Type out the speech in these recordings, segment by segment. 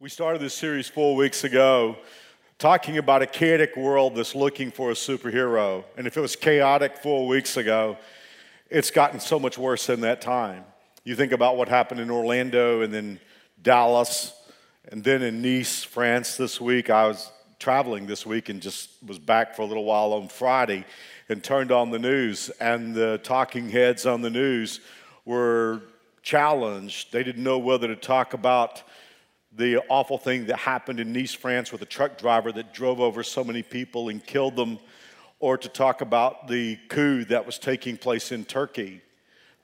We started this series four weeks ago talking about a chaotic world that's looking for a superhero. And if it was chaotic four weeks ago, it's gotten so much worse in that time. You think about what happened in Orlando and then Dallas and then in Nice, France this week. I was traveling this week and just was back for a little while on Friday and turned on the news, and the talking heads on the news were challenged. They didn't know whether to talk about the awful thing that happened in Nice, France, with a truck driver that drove over so many people and killed them, or to talk about the coup that was taking place in Turkey.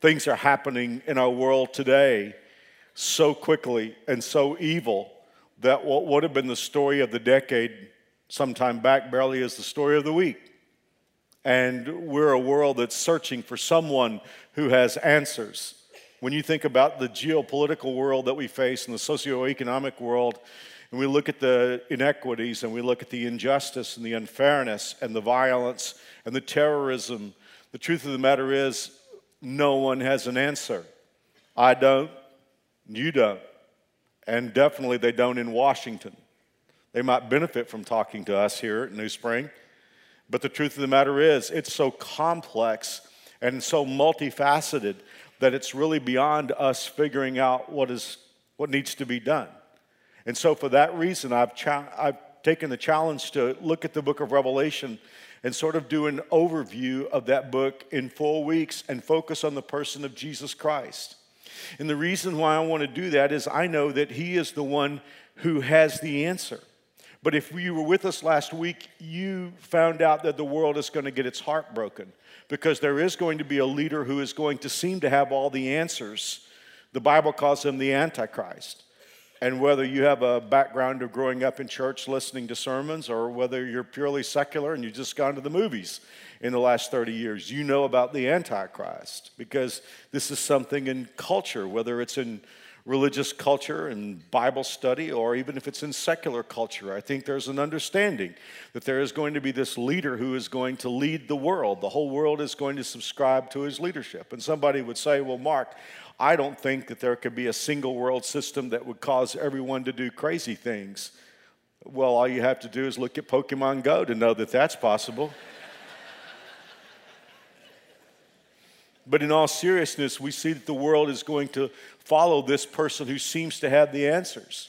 Things are happening in our world today so quickly and so evil that what would have been the story of the decade sometime back barely is the story of the week. And we're a world that's searching for someone who has answers when you think about the geopolitical world that we face and the socioeconomic world, and we look at the inequities and we look at the injustice and the unfairness and the violence and the terrorism, the truth of the matter is, no one has an answer. I don't, you don't, and definitely they don't in Washington. They might benefit from talking to us here at New Spring, but the truth of the matter is, it's so complex and so multifaceted that it's really beyond us figuring out what, is, what needs to be done. And so, for that reason, I've, cha- I've taken the challenge to look at the book of Revelation and sort of do an overview of that book in four weeks and focus on the person of Jesus Christ. And the reason why I want to do that is I know that He is the one who has the answer. But if you were with us last week, you found out that the world is going to get its heart broken because there is going to be a leader who is going to seem to have all the answers. The Bible calls him the Antichrist. And whether you have a background of growing up in church listening to sermons or whether you're purely secular and you've just gone to the movies in the last 30 years, you know about the Antichrist because this is something in culture, whether it's in religious culture and Bible study, or even if it's in secular culture. I think there's an understanding that there is going to be this leader who is going to lead the world. The whole world is going to subscribe to his leadership. And somebody would say, Well, Mark, I don't think that there could be a single world system that would cause everyone to do crazy things. Well, all you have to do is look at Pokemon Go to know that that's possible. But in all seriousness, we see that the world is going to follow this person who seems to have the answers.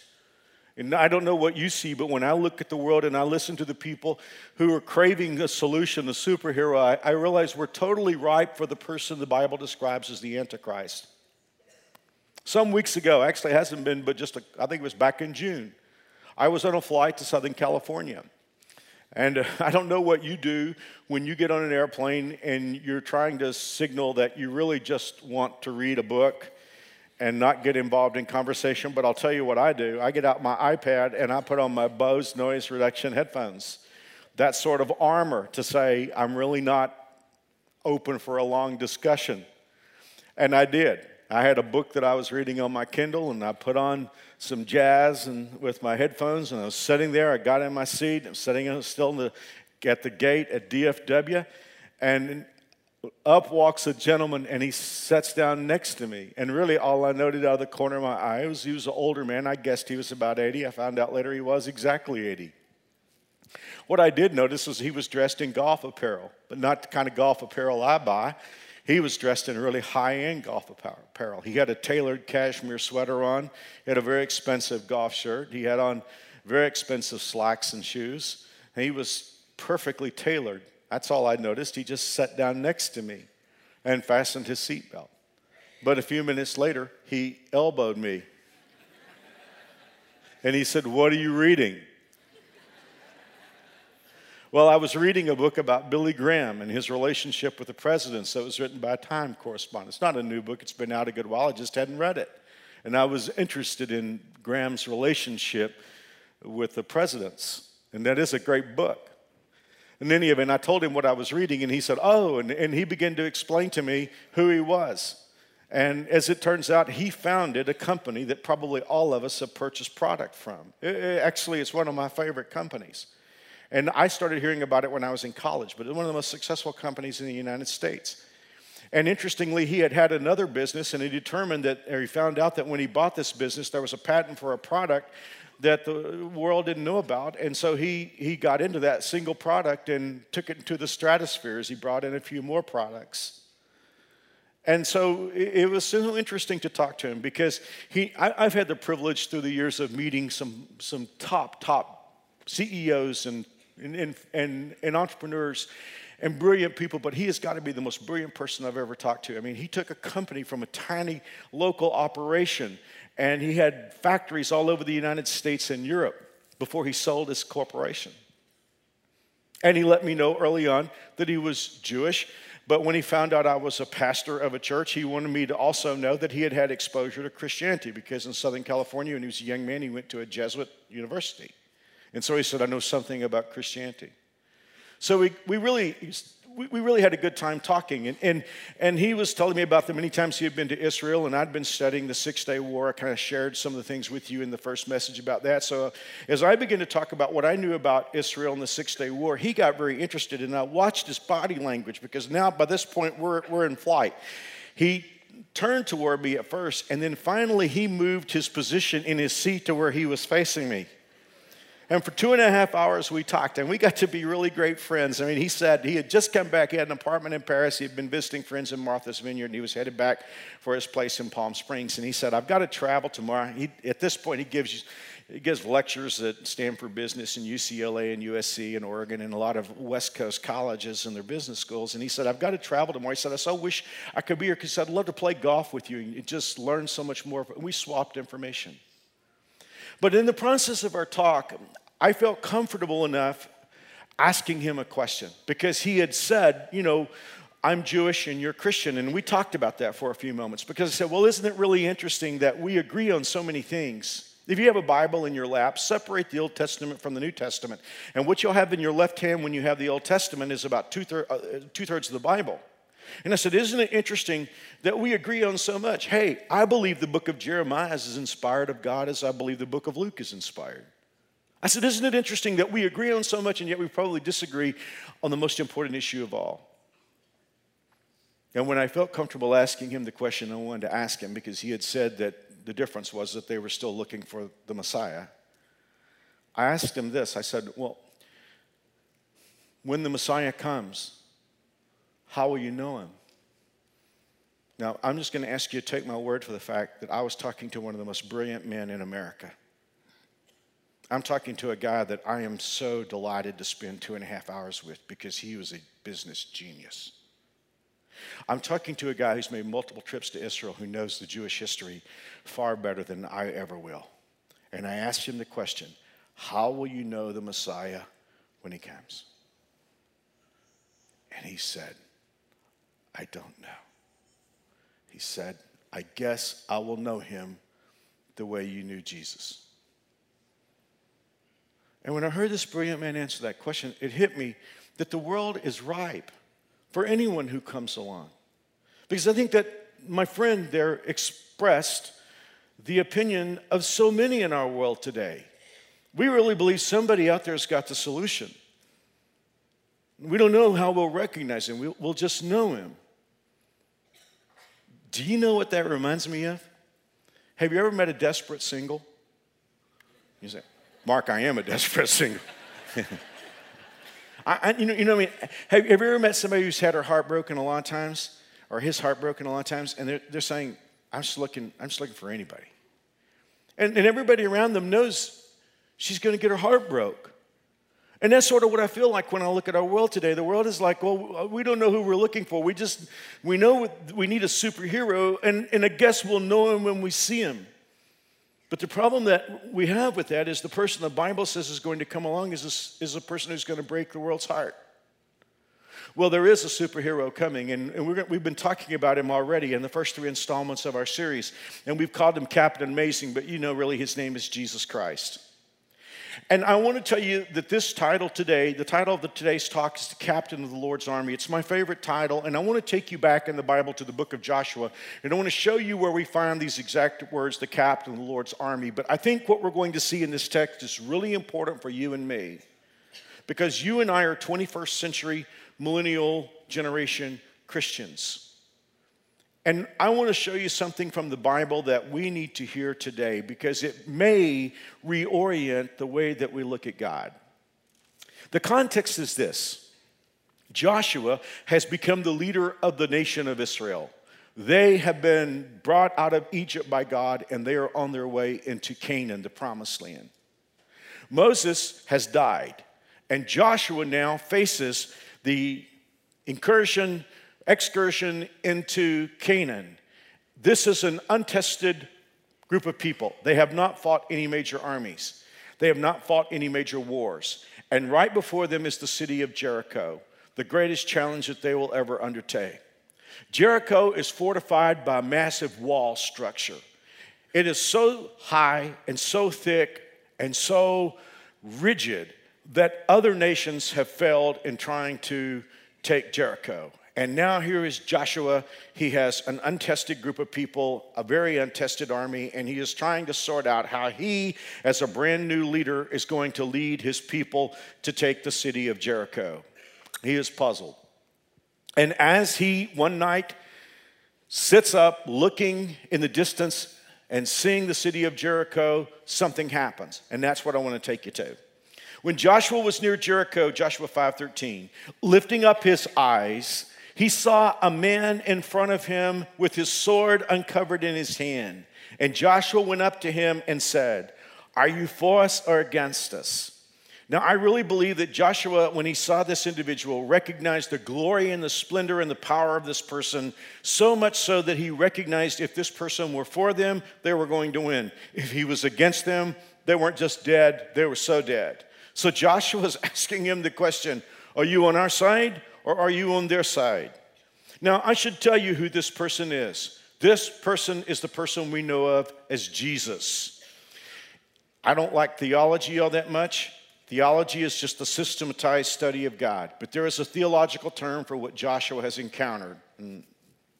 And I don't know what you see, but when I look at the world and I listen to the people who are craving a solution, a superhero, I, I realize we're totally ripe for the person the Bible describes as the Antichrist. Some weeks ago, actually, it hasn't been, but just a, I think it was back in June, I was on a flight to Southern California. And uh, I don't know what you do when you get on an airplane and you're trying to signal that you really just want to read a book and not get involved in conversation, but I'll tell you what I do. I get out my iPad and I put on my Bose noise reduction headphones. That sort of armor to say, I'm really not open for a long discussion. And I did. I had a book that I was reading on my Kindle, and I put on some jazz and with my headphones, and I was sitting there. I got in my seat. I'm sitting still the, at the gate at DFW, and up walks a gentleman and he sits down next to me. And really, all I noted out of the corner of my eye was he was an older man. I guessed he was about 80. I found out later he was exactly 80. What I did notice was he was dressed in golf apparel, but not the kind of golf apparel I buy. He was dressed in really high end golf apparel. He had a tailored cashmere sweater on, he had a very expensive golf shirt, he had on very expensive slacks and shoes. And he was perfectly tailored that's all I noticed. He just sat down next to me and fastened his seatbelt. But a few minutes later, he elbowed me. And he said, What are you reading? Well, I was reading a book about Billy Graham and his relationship with the presidents that was written by a Time correspondent. It's not a new book, it's been out a good while. I just hadn't read it. And I was interested in Graham's relationship with the presidents. And that is a great book. In any event, I told him what I was reading, and he said, Oh, and, and he began to explain to me who he was. And as it turns out, he founded a company that probably all of us have purchased product from. It, it, actually, it's one of my favorite companies. And I started hearing about it when I was in college, but it's one of the most successful companies in the United States. And interestingly, he had had another business, and he determined that, or he found out that when he bought this business, there was a patent for a product that the world didn't know about. And so he, he got into that single product and took it into the stratosphere as he brought in a few more products. And so it was so interesting to talk to him because he, I, have had the privilege through the years of meeting some, some top, top CEOs and, and, and, and entrepreneurs and brilliant people, but he has got to be the most brilliant person I've ever talked to. I mean, he took a company from a tiny local operation and he had factories all over the United States and Europe before he sold his corporation. And he let me know early on that he was Jewish. But when he found out I was a pastor of a church, he wanted me to also know that he had had exposure to Christianity because in Southern California, when he was a young man, he went to a Jesuit university. And so he said, I know something about Christianity. So we, we really we, really had a good time talking. And, and, and he was telling me about the many times he had been to Israel, and I'd been studying the Six Day War. I kind of shared some of the things with you in the first message about that. So as I began to talk about what I knew about Israel and the Six Day War, he got very interested, and I watched his body language because now by this point we're, we're in flight. He turned toward me at first, and then finally he moved his position in his seat to where he was facing me. And for two and a half hours, we talked, and we got to be really great friends. I mean, he said he had just come back. He had an apartment in Paris. He had been visiting friends in Martha's Vineyard, and he was headed back for his place in Palm Springs. And he said, I've got to travel tomorrow. He, at this point, he gives, he gives lectures at Stanford Business and UCLA and USC and Oregon and a lot of West Coast colleges and their business schools. And he said, I've got to travel tomorrow. He said, I so wish I could be here because I'd love to play golf with you and just learn so much more. And we swapped information. But in the process of our talk, I felt comfortable enough asking him a question because he had said, you know, I'm Jewish and you're Christian. And we talked about that for a few moments because I said, well, isn't it really interesting that we agree on so many things? If you have a Bible in your lap, separate the Old Testament from the New Testament. And what you'll have in your left hand when you have the Old Testament is about two uh, thirds of the Bible. And I said, Isn't it interesting that we agree on so much? Hey, I believe the book of Jeremiah is as inspired of God as I believe the book of Luke is inspired. I said, Isn't it interesting that we agree on so much and yet we probably disagree on the most important issue of all? And when I felt comfortable asking him the question I wanted to ask him, because he had said that the difference was that they were still looking for the Messiah, I asked him this I said, Well, when the Messiah comes, how will you know him? Now, I'm just going to ask you to take my word for the fact that I was talking to one of the most brilliant men in America. I'm talking to a guy that I am so delighted to spend two and a half hours with because he was a business genius. I'm talking to a guy who's made multiple trips to Israel who knows the Jewish history far better than I ever will. And I asked him the question How will you know the Messiah when he comes? And he said, I don't know. He said, I guess I will know him the way you knew Jesus. And when I heard this brilliant man answer that question, it hit me that the world is ripe for anyone who comes along. Because I think that my friend there expressed the opinion of so many in our world today. We really believe somebody out there has got the solution. We don't know how we'll recognize him, we'll, we'll just know him. Do you know what that reminds me of? Have you ever met a desperate single? You say, Mark, I am a desperate single. I, I, you, know, you know what I mean? Have, have, you ever met somebody who's had her heart broken a lot of times, or his heart broken a lot of times, and they're, they're saying, I'm just, looking, I'm just looking for anybody. And, and everybody around them knows she's going to get her heart broke. And that's sort of what I feel like when I look at our world today. The world is like, well, we don't know who we're looking for. We just, we know we need a superhero, and, and I guess we'll know him when we see him. But the problem that we have with that is the person the Bible says is going to come along is a, is a person who's going to break the world's heart. Well, there is a superhero coming, and, and we have been talking about him already in the first three installments of our series. And we've called him Captain Amazing, but you know, really, his name is Jesus Christ. And I want to tell you that this title today, the title of the, today's talk is The Captain of the Lord's Army. It's my favorite title, and I want to take you back in the Bible to the book of Joshua, and I want to show you where we find these exact words, the captain of the Lord's army. But I think what we're going to see in this text is really important for you and me, because you and I are 21st century millennial generation Christians. And I want to show you something from the Bible that we need to hear today because it may reorient the way that we look at God. The context is this Joshua has become the leader of the nation of Israel. They have been brought out of Egypt by God and they are on their way into Canaan, the promised land. Moses has died, and Joshua now faces the incursion excursion into Canaan. This is an untested group of people. They have not fought any major armies, they have not fought any major wars. And right before them is the city of Jericho, the greatest challenge that they will ever undertake. Jericho is fortified by a massive wall structure. It is so high and so thick and so rigid that other nations have failed in trying to take Jericho. And now here is Joshua. He has an untested group of people, a very untested army, and he is trying to sort out how he, as a brand new leader, is going to lead his people to take the city of Jericho. He is puzzled. And as he one night sits up looking in the distance and seeing the city of Jericho, something happens. And that's what I want to take you to. When Joshua was near Jericho, Joshua 5:13, lifting up his eyes, he saw a man in front of him with his sword uncovered in his hand. And Joshua went up to him and said, Are you for us or against us? Now, I really believe that Joshua, when he saw this individual, recognized the glory and the splendor and the power of this person, so much so that he recognized if this person were for them, they were going to win. If he was against them, they weren't just dead, they were so dead. So Joshua was asking him the question Are you on our side or are you on their side? Now, I should tell you who this person is. This person is the person we know of as Jesus. I don't like theology all that much. Theology is just a systematized study of God, but there is a theological term for what Joshua has encountered, and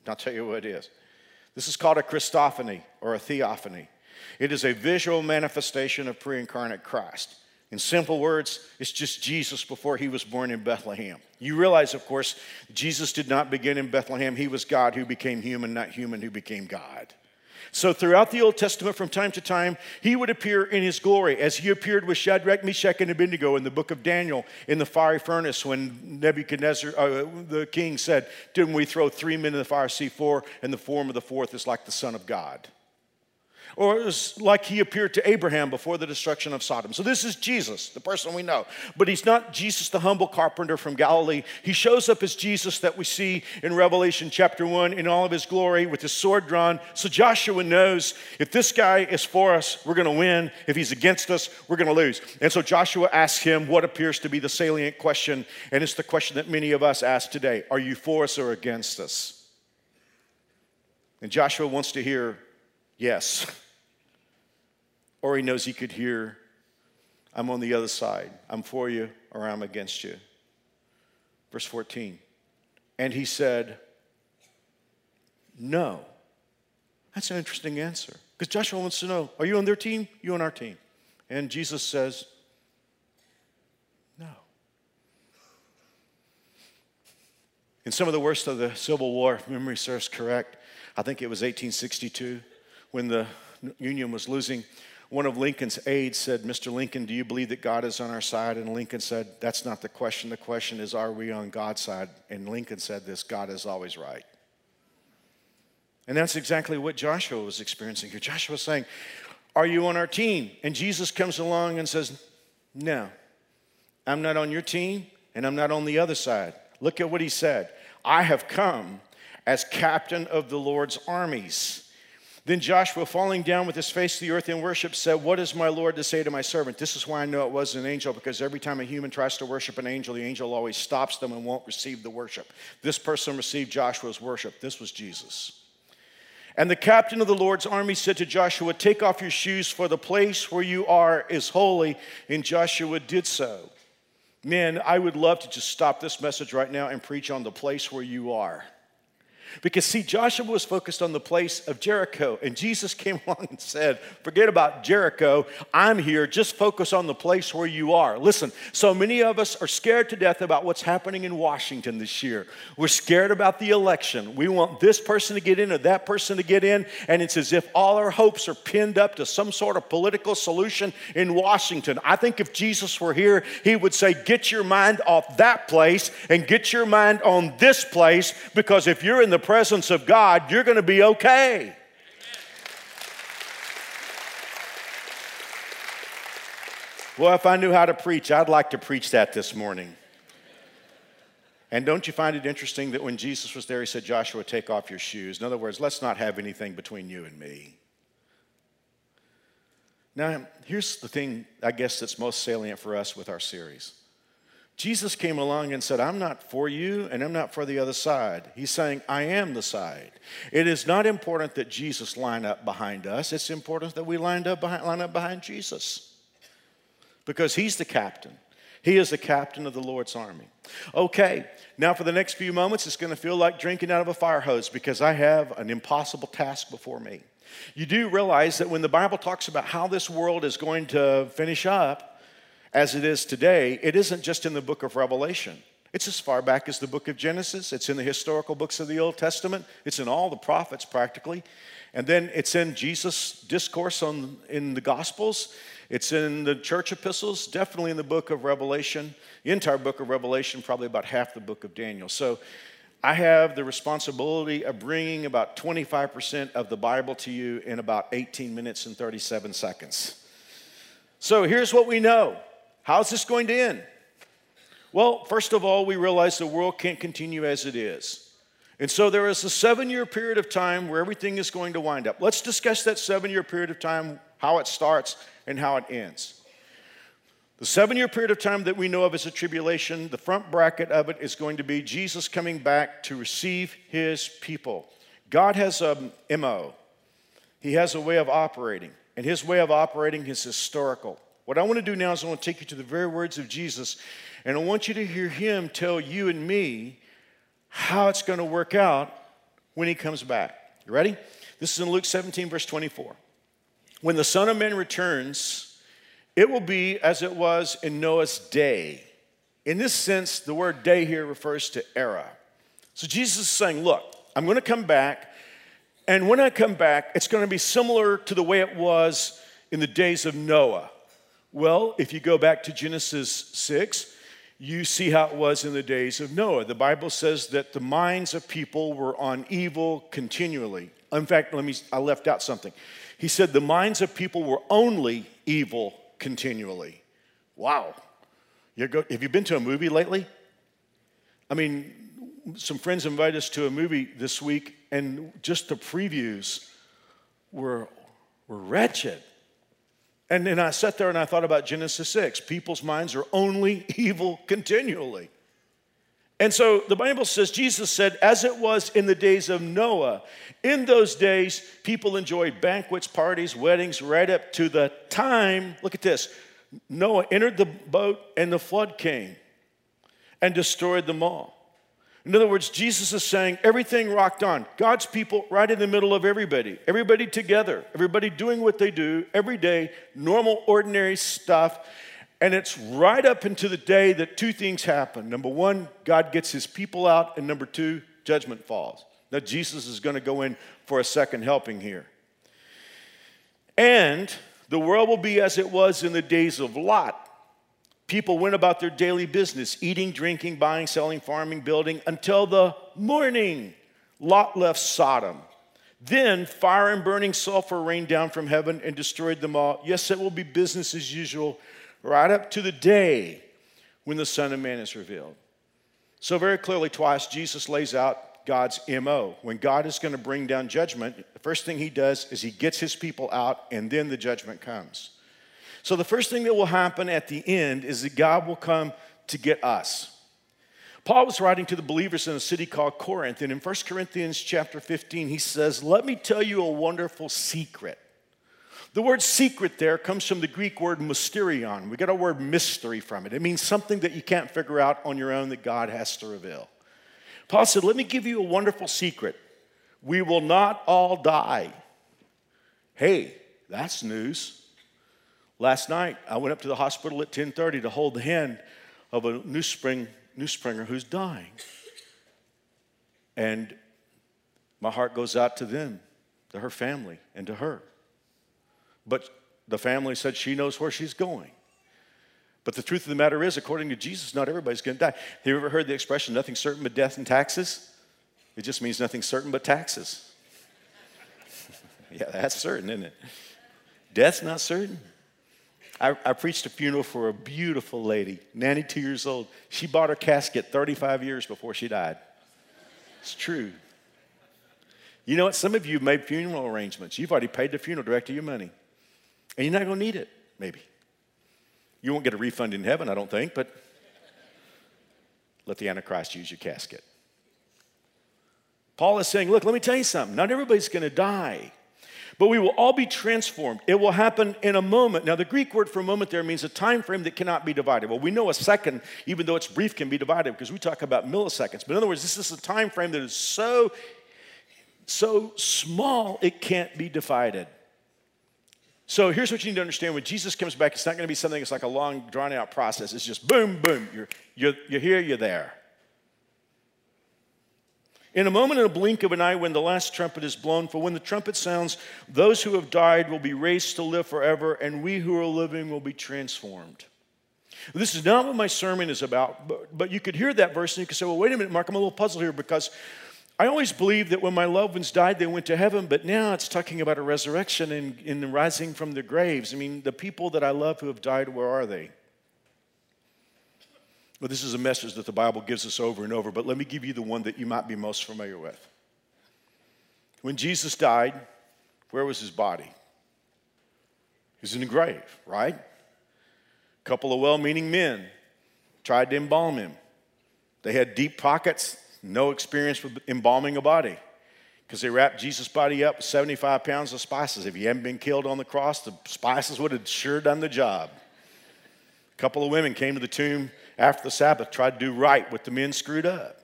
I'll tell you what it is. This is called a Christophany or a theophany. It is a visual manifestation of pre incarnate Christ. In simple words, it's just Jesus before he was born in Bethlehem. You realize, of course, Jesus did not begin in Bethlehem. He was God who became human, not human who became God. So, throughout the Old Testament, from time to time, he would appear in his glory, as he appeared with Shadrach, Meshach, and Abednego in the book of Daniel in the fiery furnace when Nebuchadnezzar, uh, the king, said, Didn't we throw three men in the fire? See, four, and the form of the fourth is like the Son of God. Or it was like he appeared to Abraham before the destruction of Sodom. So this is Jesus, the person we know. But he's not Jesus, the humble carpenter from Galilee. He shows up as Jesus that we see in Revelation chapter 1 in all of his glory with his sword drawn. So Joshua knows if this guy is for us, we're going to win. If he's against us, we're going to lose. And so Joshua asks him what appears to be the salient question. And it's the question that many of us ask today Are you for us or against us? And Joshua wants to hear yes. Or he knows he could hear, I'm on the other side. I'm for you or I'm against you. Verse 14. And he said, No. That's an interesting answer. Because Joshua wants to know, are you on their team? You on our team? And Jesus says, No. In some of the worst of the Civil War, if memory serves correct, I think it was 1862 when the Union was losing one of Lincoln's aides said, Mr. Lincoln, do you believe that God is on our side? And Lincoln said, That's not the question. The question is, Are we on God's side? And Lincoln said this God is always right. And that's exactly what Joshua was experiencing here. Joshua was saying, Are you on our team? And Jesus comes along and says, No, I'm not on your team, and I'm not on the other side. Look at what he said I have come as captain of the Lord's armies. Then Joshua, falling down with his face to the earth in worship, said, What is my Lord to say to my servant? This is why I know it was an angel, because every time a human tries to worship an angel, the angel always stops them and won't receive the worship. This person received Joshua's worship. This was Jesus. And the captain of the Lord's army said to Joshua, Take off your shoes, for the place where you are is holy. And Joshua did so. Man, I would love to just stop this message right now and preach on the place where you are. Because, see, Joshua was focused on the place of Jericho, and Jesus came along and said, Forget about Jericho. I'm here. Just focus on the place where you are. Listen, so many of us are scared to death about what's happening in Washington this year. We're scared about the election. We want this person to get in or that person to get in, and it's as if all our hopes are pinned up to some sort of political solution in Washington. I think if Jesus were here, he would say, Get your mind off that place and get your mind on this place, because if you're in the presence of God, you're going to be okay. Well, if I knew how to preach, I'd like to preach that this morning. And don't you find it interesting that when Jesus was there, he said, Joshua, take off your shoes? In other words, let's not have anything between you and me. Now, here's the thing, I guess, that's most salient for us with our series. Jesus came along and said, I'm not for you and I'm not for the other side. He's saying, I am the side. It is not important that Jesus line up behind us, it's important that we lined up behind, line up behind Jesus because he's the captain. He is the captain of the Lord's army. Okay, now for the next few moments, it's going to feel like drinking out of a fire hose because I have an impossible task before me. You do realize that when the Bible talks about how this world is going to finish up, as it is today, it isn't just in the book of Revelation. It's as far back as the book of Genesis. It's in the historical books of the Old Testament. It's in all the prophets practically. And then it's in Jesus' discourse on, in the Gospels. It's in the church epistles, definitely in the book of Revelation, the entire book of Revelation, probably about half the book of Daniel. So I have the responsibility of bringing about 25% of the Bible to you in about 18 minutes and 37 seconds. So here's what we know How's this going to end? Well, first of all, we realize the world can't continue as it is. And so there is a seven year period of time where everything is going to wind up. Let's discuss that seven year period of time, how it starts and how it ends. The seven year period of time that we know of as a tribulation, the front bracket of it is going to be Jesus coming back to receive his people. God has a MO, he has a way of operating, and his way of operating is historical. What I want to do now is I want to take you to the very words of Jesus, and I want you to hear him tell you and me how it's going to work out when he comes back. You ready? This is in Luke 17, verse 24. When the Son of Man returns, it will be as it was in Noah's day. In this sense, the word day here refers to era. So Jesus is saying, Look, I'm going to come back, and when I come back, it's going to be similar to the way it was in the days of Noah. Well, if you go back to Genesis 6, you see how it was in the days of Noah. The Bible says that the minds of people were on evil continually. In fact, let me I left out something. He said the minds of people were only evil continually. Wow. Go, have you been to a movie lately? I mean, some friends invited us to a movie this week, and just the previews were, were wretched. And then I sat there and I thought about Genesis 6. People's minds are only evil continually. And so the Bible says, Jesus said, as it was in the days of Noah, in those days, people enjoyed banquets, parties, weddings, right up to the time, look at this, Noah entered the boat and the flood came and destroyed them all. In other words, Jesus is saying everything rocked on. God's people right in the middle of everybody, everybody together, everybody doing what they do every day, normal, ordinary stuff. And it's right up into the day that two things happen. Number one, God gets his people out, and number two, judgment falls. Now, Jesus is going to go in for a second helping here. And the world will be as it was in the days of Lot. People went about their daily business, eating, drinking, buying, selling, farming, building, until the morning. Lot left Sodom. Then fire and burning sulfur rained down from heaven and destroyed them all. Yes, it will be business as usual, right up to the day when the Son of Man is revealed. So, very clearly, twice, Jesus lays out God's MO. When God is going to bring down judgment, the first thing he does is he gets his people out, and then the judgment comes. So the first thing that will happen at the end is that God will come to get us. Paul was writing to the believers in a city called Corinth, and in 1 Corinthians chapter 15, he says, Let me tell you a wonderful secret. The word secret there comes from the Greek word mysterion. We get our word mystery from it. It means something that you can't figure out on your own that God has to reveal. Paul said, Let me give you a wonderful secret. We will not all die. Hey, that's news. Last night, I went up to the hospital at 10:30 to hold the hand of a new spring new springer who's dying. And my heart goes out to them, to her family, and to her. But the family said she knows where she's going. But the truth of the matter is, according to Jesus, not everybody's going to die. Have you ever heard the expression, nothing certain but death and taxes? It just means nothing certain but taxes. yeah, that's certain, isn't it? Death's not certain. I, I, preached a funeral for a beautiful lady, 92 years old. She bought her casket 35 years before she died. It's true. You know what? Some of you have made funeral arrangements. You've already paid the funeral director your money. And you're not going to need it, maybe. You won't get a refund in heaven, I don't think, but let the Antichrist use your casket. Paul is saying, look, let me tell you something. Not everybody's going to die, but we will all be transformed. It will happen in a moment. Now, the Greek word for a moment there means a time frame that cannot be divided. Well, we know a second, even though it's brief, can be divided because we talk about milliseconds. But in other words, this is a time frame that is so, so small it can't be divided. So here's what you need to understand when Jesus comes back, it's not going to be something that's like a long, drawn out process. It's just boom, boom. You're, you're, you're here, you're there. In a moment, in a blink of an eye, when the last trumpet is blown, for when the trumpet sounds, those who have died will be raised to live forever, and we who are living will be transformed. This is not what my sermon is about, but, but you could hear that verse and you could say, well, wait a minute, Mark, I'm a little puzzled here because I always believed that when my loved ones died, they went to heaven, but now it's talking about a resurrection and, and rising from the graves. I mean, the people that I love who have died, where are they? Well, this is a message that the Bible gives us over and over, but let me give you the one that you might be most familiar with. When Jesus died, where was his body? He was in the grave, right? A couple of well meaning men tried to embalm him. They had deep pockets, no experience with embalming a body because they wrapped Jesus' body up with 75 pounds of spices. If he hadn't been killed on the cross, the spices would have sure done the job. A couple of women came to the tomb after the Sabbath, tried to do right what the men screwed up.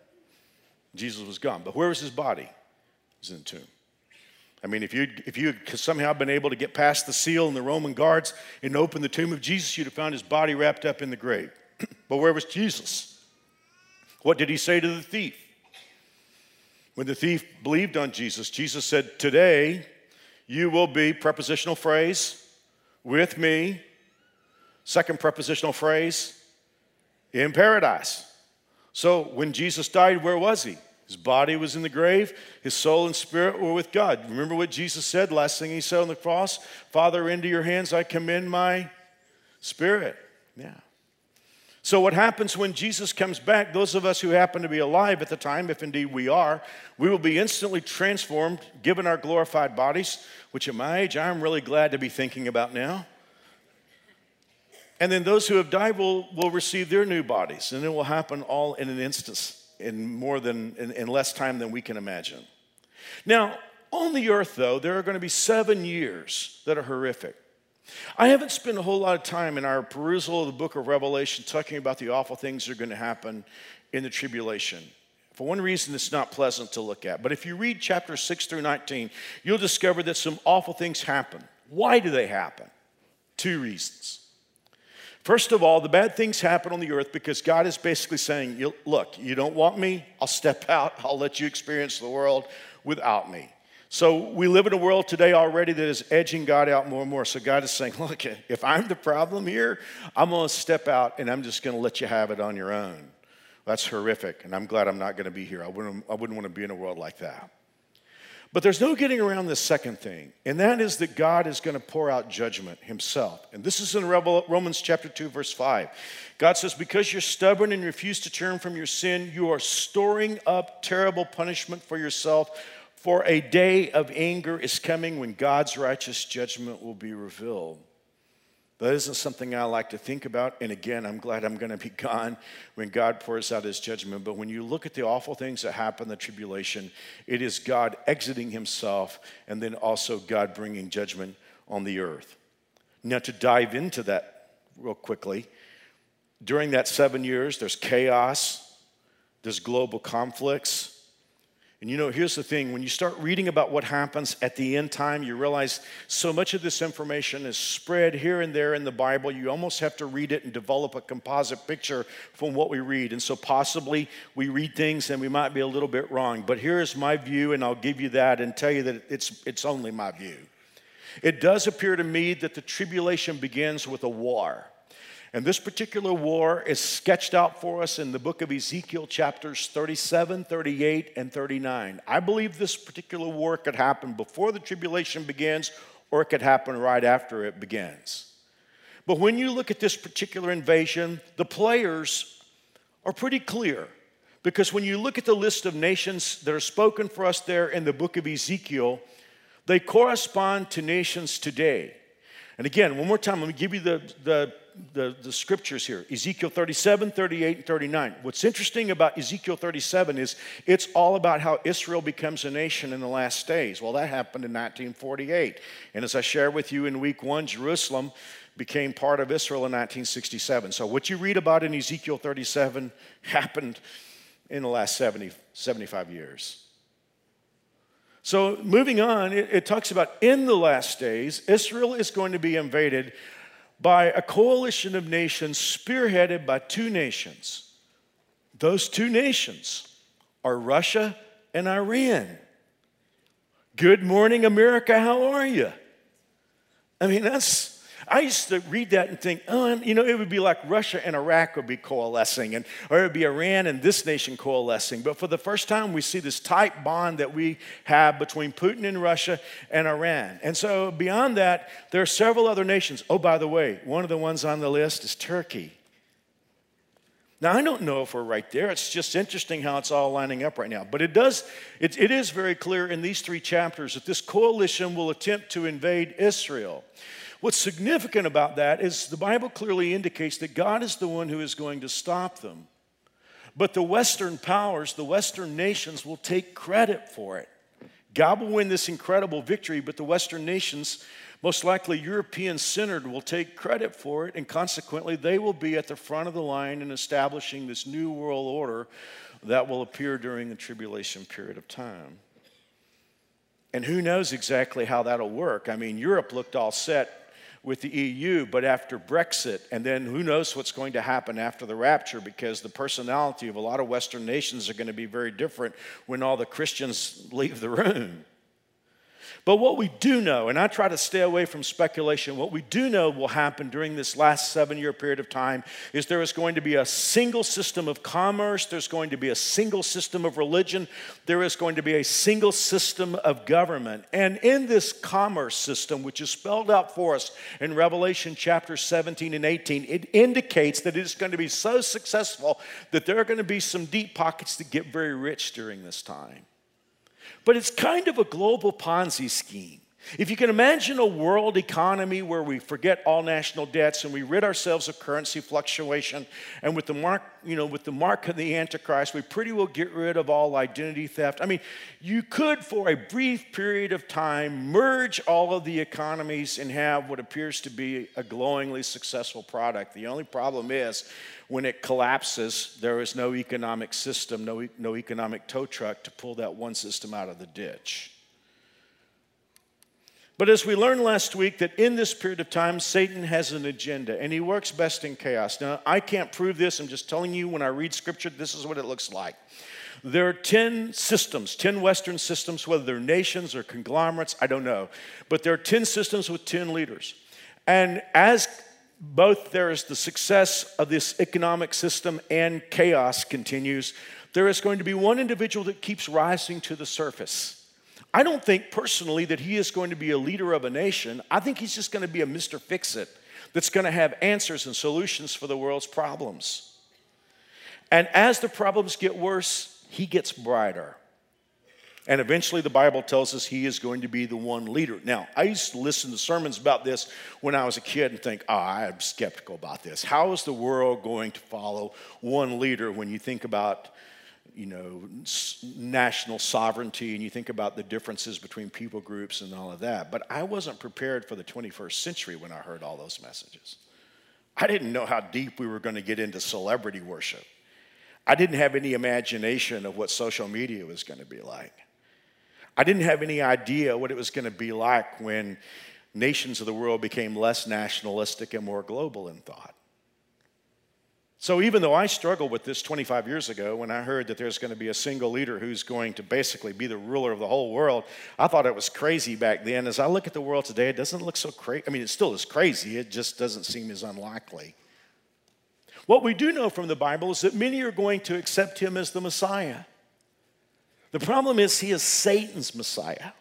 Jesus was gone. But where was his body? He was in the tomb. I mean, if you if you had somehow been able to get past the seal and the Roman guards and open the tomb of Jesus, you'd have found his body wrapped up in the grave. but where was Jesus? What did he say to the thief? When the thief believed on Jesus, Jesus said, Today you will be, prepositional phrase, with me. Second prepositional phrase, in paradise. So when Jesus died, where was he? His body was in the grave, his soul and spirit were with God. Remember what Jesus said, last thing he said on the cross? Father, into your hands I commend my spirit. Yeah. So, what happens when Jesus comes back, those of us who happen to be alive at the time, if indeed we are, we will be instantly transformed, given our glorified bodies, which at my age I'm really glad to be thinking about now. And then those who have died will, will receive their new bodies, and it will happen all in an instant, in more than in, in less time than we can imagine. Now, on the earth, though, there are going to be seven years that are horrific. I haven't spent a whole lot of time in our perusal of the book of Revelation talking about the awful things that are going to happen in the tribulation. For one reason, it's not pleasant to look at. But if you read chapter 6 through 19, you'll discover that some awful things happen. Why do they happen? Two reasons. First of all, the bad things happen on the earth because God is basically saying, Look, you don't want me? I'll step out. I'll let you experience the world without me. So we live in a world today already that is edging God out more and more. So God is saying, Look, if I'm the problem here, I'm going to step out and I'm just going to let you have it on your own. That's horrific. And I'm glad I'm not going to be here. I wouldn't, I wouldn't want to be in a world like that. But there's no getting around the second thing, and that is that God is going to pour out judgment himself. And this is in Romans chapter 2, verse 5. God says, Because you're stubborn and refuse to turn from your sin, you are storing up terrible punishment for yourself. For a day of anger is coming when God's righteous judgment will be revealed. That isn't something I like to think about. And again, I'm glad I'm going to be gone when God pours out his judgment. But when you look at the awful things that happen in the tribulation, it is God exiting himself and then also God bringing judgment on the earth. Now, to dive into that real quickly, during that seven years, there's chaos, there's global conflicts, And you know, here's the thing when you start reading about what happens at the end time, you realize so much of this information is spread here and there in the Bible. You almost have to read it and develop a composite picture from what we read. And so, possibly, we read things and we might be a little bit wrong. But here is my view, and I'll give you that and tell you that it's, it's only my view. It does appear to me that the tribulation begins with a war. And this particular war is sketched out for us in the book of Ezekiel, chapters 37, 38, and 39. I believe this particular war could happen before the tribulation begins, or it could happen right after it begins. But when you look at this particular invasion, the players are pretty clear. Because when you look at the list of nations that are spoken for us there in the book of Ezekiel, they correspond to nations today. And again, one more time, let me give you the, the the, the scriptures here Ezekiel 37, 38, and 39. What's interesting about Ezekiel 37 is it's all about how Israel becomes a nation in the last days. Well, that happened in 1948. And as I shared with you in week one, Jerusalem became part of Israel in 1967. So what you read about in Ezekiel 37 happened in the last 70, 75 years. So, moving on, it, it, talks about in the last days, Israel is going to be invaded by a coalition of nations spearheaded by two nations. Those two nations are Russia and Iran. Good morning, America. How are you? I mean, that's I used to read that and think, oh, you know, it would be like Russia and Iraq would be coalescing, and, or it would be Iran and this nation coalescing. But for the first time, we see this tight bond that we have between Putin and Russia and Iran. And so, beyond that, there are several other nations. Oh, by the way, one of the ones on the list is Turkey. Now, I don't know if we're right there. It's just interesting how it's all lining up right now. But it does, it, it is very clear in these three chapters that this coalition will attempt to invade Israel. What's significant about that is the Bible clearly indicates that God is the one who is going to stop them. But the Western powers, the Western nations, will take credit for it. God will win this incredible victory, but the Western nations, most likely European centered, will take credit for it, and consequently, they will be at the front of the line in establishing this new world order that will appear during the tribulation period of time. And who knows exactly how that'll work? I mean, Europe looked all set with the EU, but after Brexit, and then who knows what's going to happen after the rapture because the personality of a lot of Western nations are going to be very different when all the Christians leave the room. But what we do know, and I try to stay away from speculation, what we do know will happen during this last seven year period of time is there is going to be a single system of commerce, there's going to be a single system of religion, there is going to be a single system of government. And in this commerce system, which is spelled out for us in Revelation chapter 17 and 18, it indicates that it is going to be so successful that there are going to be some deep pockets that get very rich during this time. But it's kind of a global Ponzi scheme. If you can imagine a world economy where we forget all national debts and we rid ourselves of currency fluctuation, and with the mark, you know, with the mark of the Antichrist, we pretty well get rid of all identity theft. I mean, you could, for a brief period of time, merge all of the economies and have what appears to be a glowingly successful product. The only problem is when it collapses, there is no economic system, no, no economic tow truck to pull that one system out of the ditch. But as we learned last week, that in this period of time, Satan has an agenda and he works best in chaos. Now, I can't prove this, I'm just telling you when I read scripture, this is what it looks like. There are 10 systems, 10 Western systems, whether they're nations or conglomerates, I don't know. But there are 10 systems with 10 leaders. And as both there is the success of this economic system and chaos continues, there is going to be one individual that keeps rising to the surface. I don't think personally that he is going to be a leader of a nation. I think he's just going to be a Mr. Fix It that's going to have answers and solutions for the world's problems. And as the problems get worse, he gets brighter. And eventually, the Bible tells us he is going to be the one leader. Now, I used to listen to sermons about this when I was a kid and think, oh, I'm skeptical about this. How is the world going to follow one leader when you think about, you know, national sovereignty and you think about the differences between people groups and all of that? But I wasn't prepared for the 21st century when I heard all those messages. I didn't know how deep we were going to get into celebrity worship. I didn't have any imagination of what social media was going to be like. I didn't have any idea what it was going to be like when nations of the world became less nationalistic and more global in thought. So, even though I struggled with this 25 years ago when I heard that there's going to be a single leader who's going to basically be the ruler of the whole world, I thought it was crazy back then. As I look at the world today, it doesn't look so crazy. I mean, it still is crazy, it just doesn't seem as unlikely. What we do know from the Bible is that many are going to accept him as the Messiah. The problem is, he is Satan's Messiah.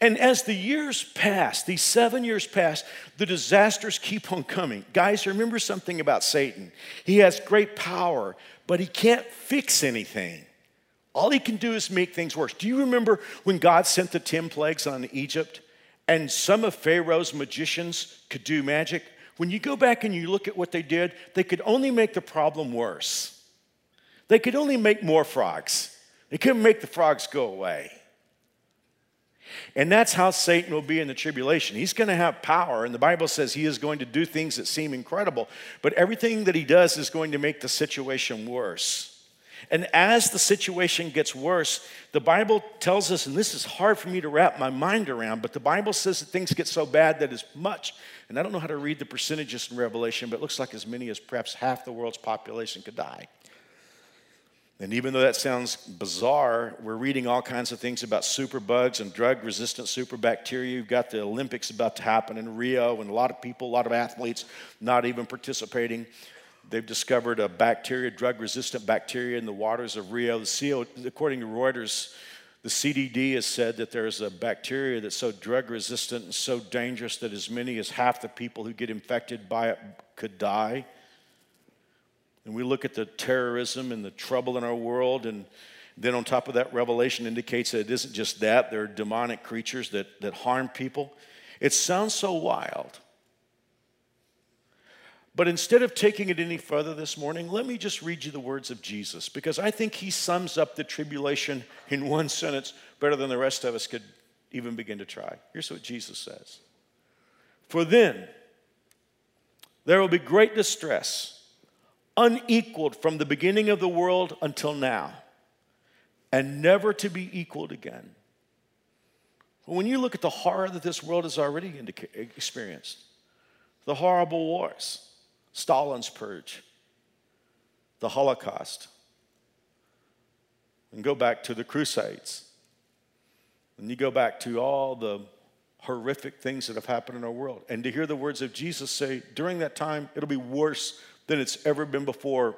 And as the years pass, these seven years pass, the disasters keep on coming. Guys, remember something about Satan. He has great power, but he can't fix anything. All he can do is make things worse. Do you remember when God sent the 10 plagues on Egypt and some of Pharaoh's magicians could do magic? When you go back and you look at what they did, they could only make the problem worse. They could only make more frogs. They couldn't make the frogs go away. And that's how Satan will be in the tribulation. He's going to have power, and the Bible says he is going to do things that seem incredible, but everything that he does is going to make the situation worse. And as the situation gets worse, the Bible tells us, and this is hard for me to wrap my mind around, but the Bible says that things get so bad that as much, and I don't know how to read the percentages in Revelation, but it looks like as many as perhaps half the world's population could die. And even though that sounds bizarre, we're reading all kinds of things about superbugs and drug resistant superbacteria. You've got the Olympics about to happen in Rio, and a lot of people, a lot of athletes not even participating. They've discovered a bacteria, drug resistant bacteria in the waters of Rio. CO, according to Reuters, the CDC has said that there's a bacteria that's so drug resistant and so dangerous that as many as half the people who get infected by it could die and we look at the terrorism and the trouble in our world, and then on top of that, Revelation indicates that it isn't just that, there are demonic creatures that, that harm people. It sounds so wild. But instead of taking it any further this morning, let me just read you the words of Jesus because I think he sums up the tribulation in one sentence better than the rest of us could even begin to try. Here's what Jesus says For then there will be great distress unequaled from the beginning of the world until now, and never to be equaled again. When you look at the horror that this world has already experienced, the horrible wars, Stalin's purge, the Holocaust, and go back to the Crusades, and you go back to all the horrific things that have happened in our world, and to hear the words of Jesus say, during that time, it'll be worse than it's ever been before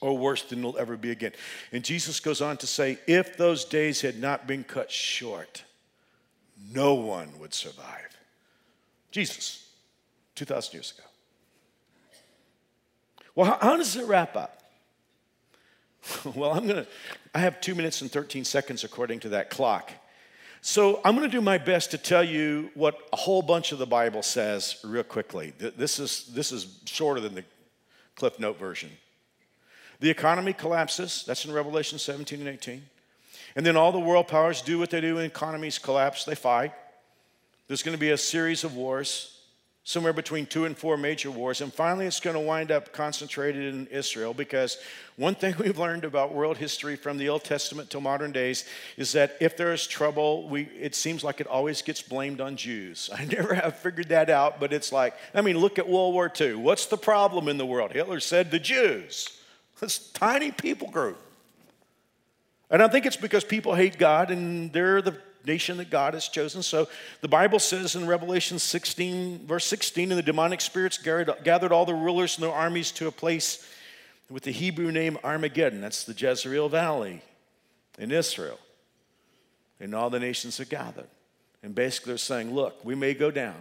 or worse than it'll ever be again. And Jesus goes on to say, if those days had not been cut short, no one would survive. Jesus, 2,000 years ago. Well, how, how does it wrap up? well, I'm going to, I have two minutes and 13 seconds according to that clock. So I'm going to do my best to tell you what a whole bunch of the Bible says real quickly. This is, this is shorter than the Cliff Note version. The economy collapses. That's in Revelation 17 and 18. And then all the world powers do what they do when economies collapse they fight. There's going to be a series of wars, somewhere between two and four major wars. And finally, it's going to wind up concentrated in Israel because one thing we've learned about world history from the Old Testament to modern days is that if there is trouble, we, it seems like it always gets blamed on Jews. I never have figured that out, but it's like, I mean, look at World War II. What's the problem in the world? Hitler said the Jews, this tiny people group. And I think it's because people hate God and they're the nation that God has chosen. So the Bible says in Revelation 16, verse 16, and the demonic spirits gathered all the rulers and their armies to a place with the Hebrew name Armageddon. That's the Jezreel Valley in Israel. And all the nations are gathered. And basically, they're saying, look, we may go down.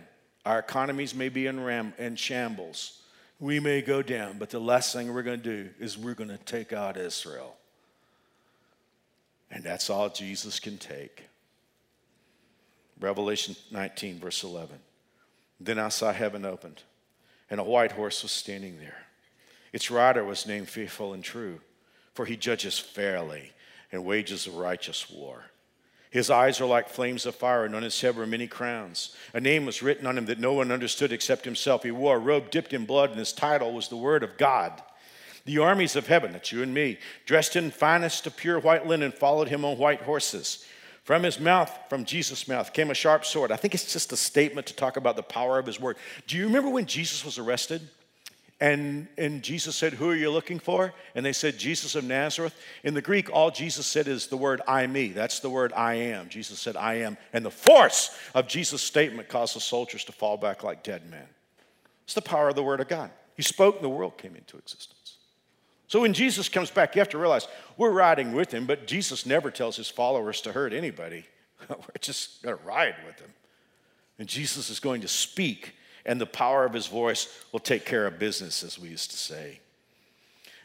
Our economies may be in, ram- in shambles. We may go down, but the last thing we're going to do is we're going to take out Israel. And that's all Jesus can take. Revelation 19, verse 11. Then I saw heaven opened, and a white horse was standing there. Its rider was named Faithful and True, for he judges fairly and wages a righteous war. His eyes are like flames of fire, and on his head were many crowns. A name was written on him that no one understood except himself. He wore a robe dipped in blood, and his title was the Word of God. The armies of heaven, that's you and me, dressed in finest of pure white linen, followed him on white horses. From his mouth, from Jesus' mouth, came a sharp sword. I think it's just a statement to talk about the power of his word. Do you remember when Jesus was arrested? And, and Jesus said, Who are you looking for? And they said, Jesus of Nazareth. In the Greek, all Jesus said is the word eimi. That's the word I am. Jesus said, I am. And the force of Jesus' statement caused the soldiers to fall back like dead men. It's the power of the word of God. He spoke, and the world came into existence. So when Jesus comes back, you have to realize we're riding with him, but Jesus never tells his followers to hurt anybody. we're just going to ride with him. And Jesus is going to speak and the power of his voice will take care of business, as we used to say.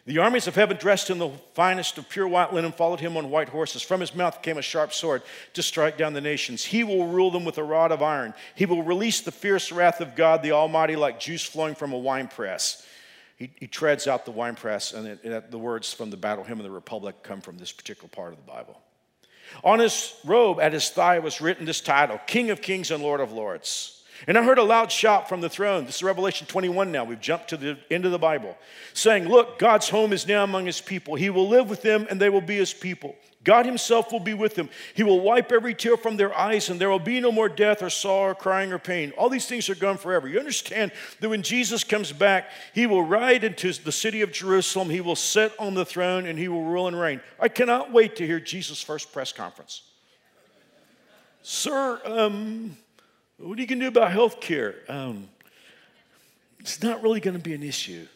The armies of heaven, dressed in the finest of pure white linen, followed him on white horses. From his mouth came a sharp sword to strike down the nations. He will rule them with a rod of iron. He will release the fierce wrath of God the Almighty like juice flowing from a winepress. He, he treads out the winepress, and it, it, the words from the Battle Hymn of the Republic come from this particular part of the Bible. On his robe at his thigh was written this title King of Kings and Lord of Lords. And I heard a loud shout from the throne. This is Revelation 21 now. We've jumped to the end of the Bible. Saying, Look, God's home is now among his people. He will live with them and they will be his people. God himself will be with them. He will wipe every tear from their eyes and there will be no more death or sorrow or crying or pain. All these things are gone forever. You understand that when Jesus comes back, he will ride into the city of Jerusalem. He will sit on the throne and he will rule and reign. I cannot wait to hear Jesus' first press conference. Sir, um, what are you going to do about health care? Um, it's not really going to be an issue.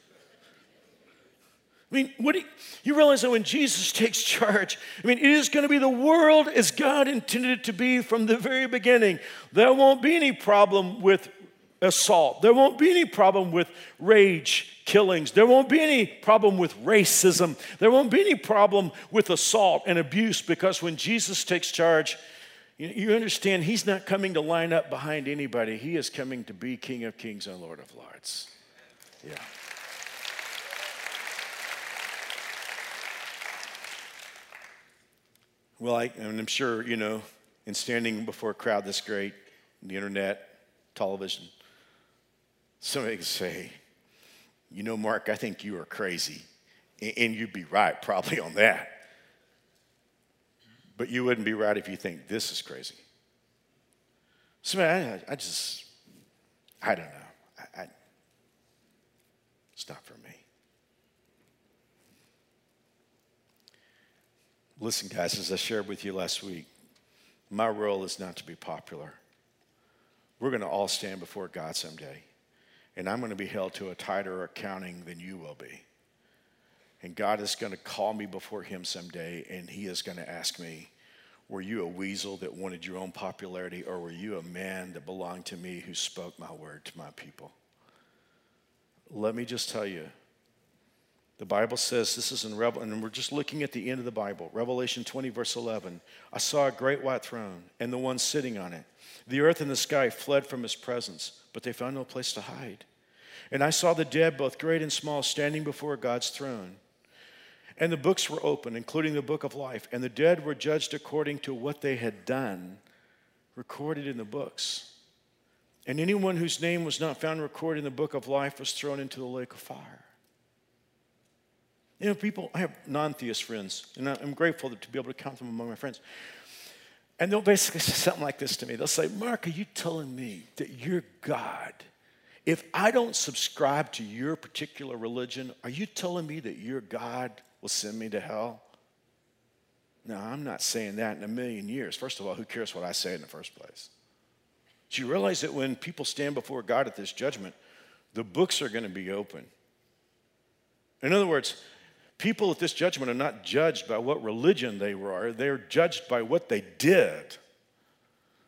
I mean, what you, you, realize that when Jesus takes charge, I mean, it is going to be the world as God intended it to be from the very beginning. There won't be any problem with assault. There won't be any problem with rage killings. There won't be any problem with racism. There won't be any problem with assault and abuse because when Jesus takes charge, you understand, he's not coming to line up behind anybody. He is coming to be King of Kings and Lord of Lords. Yeah. Well, I, and I'm sure, you know, in standing before a crowd this great, the internet, television, somebody can say, you know, Mark, I think you are crazy. And you'd be right, probably, on that. But you wouldn't be right if you think this is crazy. So, man, I, I just, I don't know. I, I, it's not for me. Listen, guys, as I shared with you last week, my role is not to be popular. We're going to all stand before God someday, and I'm going to be held to a tighter accounting than you will be. And God is going to call me before Him someday, and He is going to ask me, Were you a weasel that wanted your own popularity, or were you a man that belonged to me who spoke my word to my people? Let me just tell you, the Bible says this is in Revelation, and we're just looking at the end of the Bible, Revelation 20, verse 11. I saw a great white throne and the one sitting on it. The earth and the sky fled from his presence, but they found no place to hide. And I saw the dead, both great and small, standing before God's throne. And the books were opened, including the book of life, and the dead were judged according to what they had done, recorded in the books. And anyone whose name was not found recorded in the book of life was thrown into the lake of fire. You know, people, I have non theist friends, and I'm grateful to be able to count them among my friends. And they'll basically say something like this to me. They'll say, Mark, are you telling me that you're God if I don't subscribe to your particular religion, are you telling me that you're God will send me to hell? No, I'm not saying that in a million years. First of all, who cares what I say in the first place? Do you realize that when people stand before God at this judgment, the books are going to be open? In other words, people at this judgment are not judged by what religion they were, they're judged by what they did.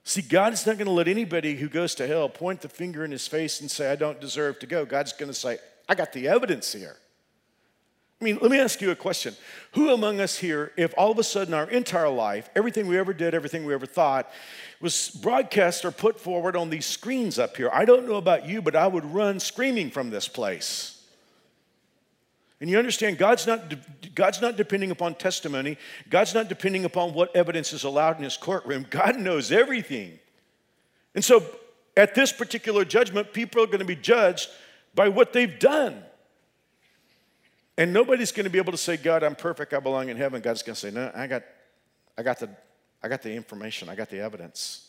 See, God is not going to let anybody who goes to hell point the finger in his face and say, I don't deserve to go. God's going to say, I got the evidence here. I mean, let me ask you a question. Who among us here, if all of a sudden our entire life, everything we ever did, everything we ever thought, was broadcast or put forward on these screens up here? I don't know about you, but I would run screaming from this place. And you understand, God's not, God's not depending upon testimony. God's not depending upon what evidence is allowed in his courtroom. God knows everything. And so, at this particular judgment, people are going to be judged by what they've done. And nobody's going to be able to say, God, I'm perfect, I belong in heaven. God's going to say, No, I got, I, got the, I got the information, I got the evidence.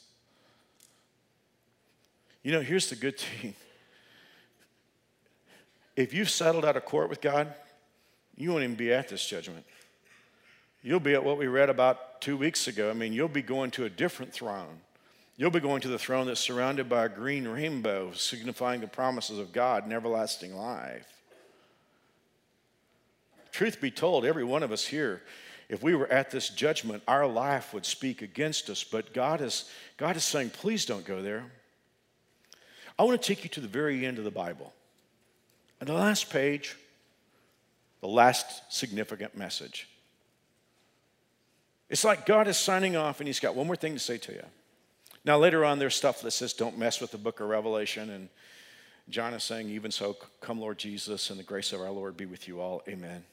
You know, here's the good thing. If you've settled out of court with God, you won't even be at this judgment. You'll be at what we read about two weeks ago. I mean, you'll be going to a different throne. You'll be going to the throne that's surrounded by a green rainbow, signifying the promises of God and everlasting life. Truth be told, every one of us here, if we were at this judgment, our life would speak against us. But God is, God is saying, please don't go there. I want to take you to the very end of the Bible. On the last page, the last significant message. It's like God is signing off and He's got one more thing to say to you. Now, later on, there's stuff that says, don't mess with the book of Revelation. And John is saying, even so, come, Lord Jesus, and the grace of our Lord be with you all. Amen.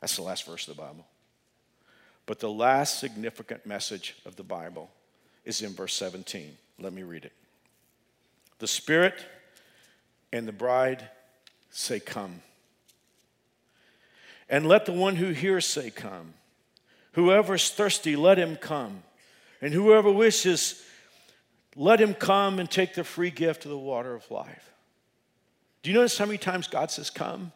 That's the last verse of the Bible. But the last significant message of the Bible is in verse 17. Let me read it. The Spirit and the bride say, Come. And let the one who hears say, Come. Whoever's thirsty, let him come. And whoever wishes, let him come and take the free gift of the water of life. Do you notice how many times God says, Come?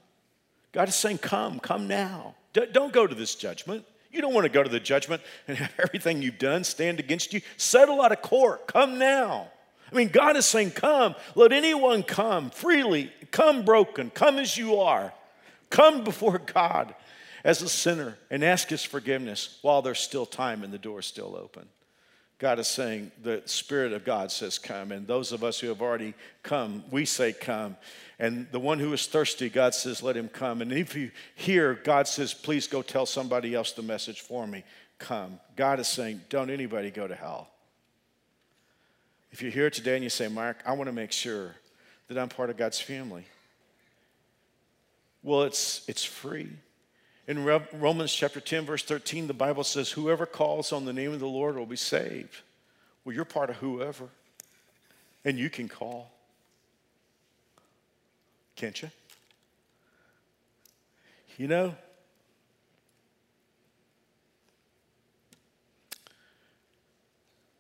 God is saying, Come, come now. D- don't go to this judgment. You don't want to go to the judgment and have everything you've done stand against you. Settle out of court. Come now. I mean, God is saying, Come, let anyone come freely, come broken, come as you are. Come before God as a sinner and ask His forgiveness while there's still time and the door is still open. God is saying, the Spirit of God says, Come. And those of us who have already come, we say, Come. And the one who is thirsty, God says, Let him come. And if you hear, God says, Please go tell somebody else the message for me. Come. God is saying, Don't anybody go to hell. If you're here today and you say, Mark, I want to make sure that I'm part of God's family, well, it's, it's free. In Romans chapter 10, verse 13, the Bible says, Whoever calls on the name of the Lord will be saved. Well, you're part of whoever, and you can call. Can't you? You know,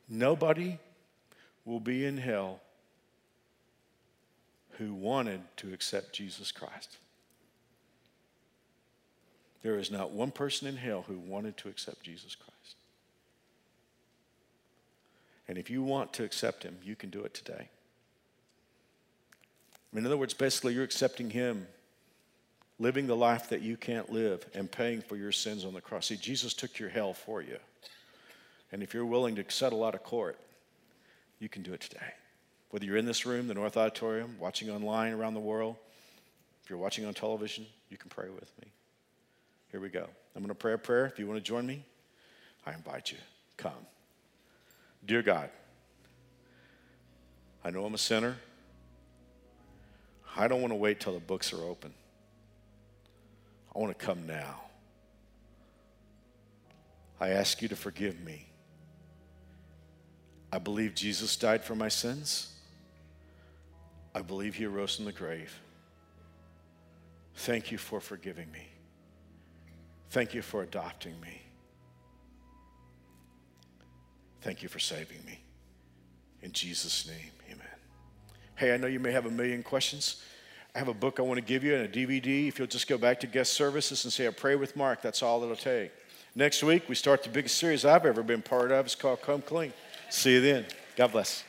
nobody will be in hell who wanted to accept Jesus Christ. There is not one person in hell who wanted to accept Jesus Christ. And if you want to accept him, you can do it today. In other words, basically, you're accepting him, living the life that you can't live, and paying for your sins on the cross. See, Jesus took your hell for you. And if you're willing to settle out of court, you can do it today. Whether you're in this room, the North Auditorium, watching online around the world, if you're watching on television, you can pray with me. Here we go. I'm going to pray a prayer. If you want to join me, I invite you. Come. Dear God, I know I'm a sinner. I don't want to wait till the books are open. I want to come now. I ask you to forgive me. I believe Jesus died for my sins. I believe he arose from the grave. Thank you for forgiving me. Thank you for adopting me. Thank you for saving me. In Jesus' name, amen. Hey, I know you may have a million questions. I have a book I want to give you and a DVD. If you'll just go back to guest services and say, I pray with Mark, that's all it'll take. Next week, we start the biggest series I've ever been part of. It's called Come Clean. See you then. God bless.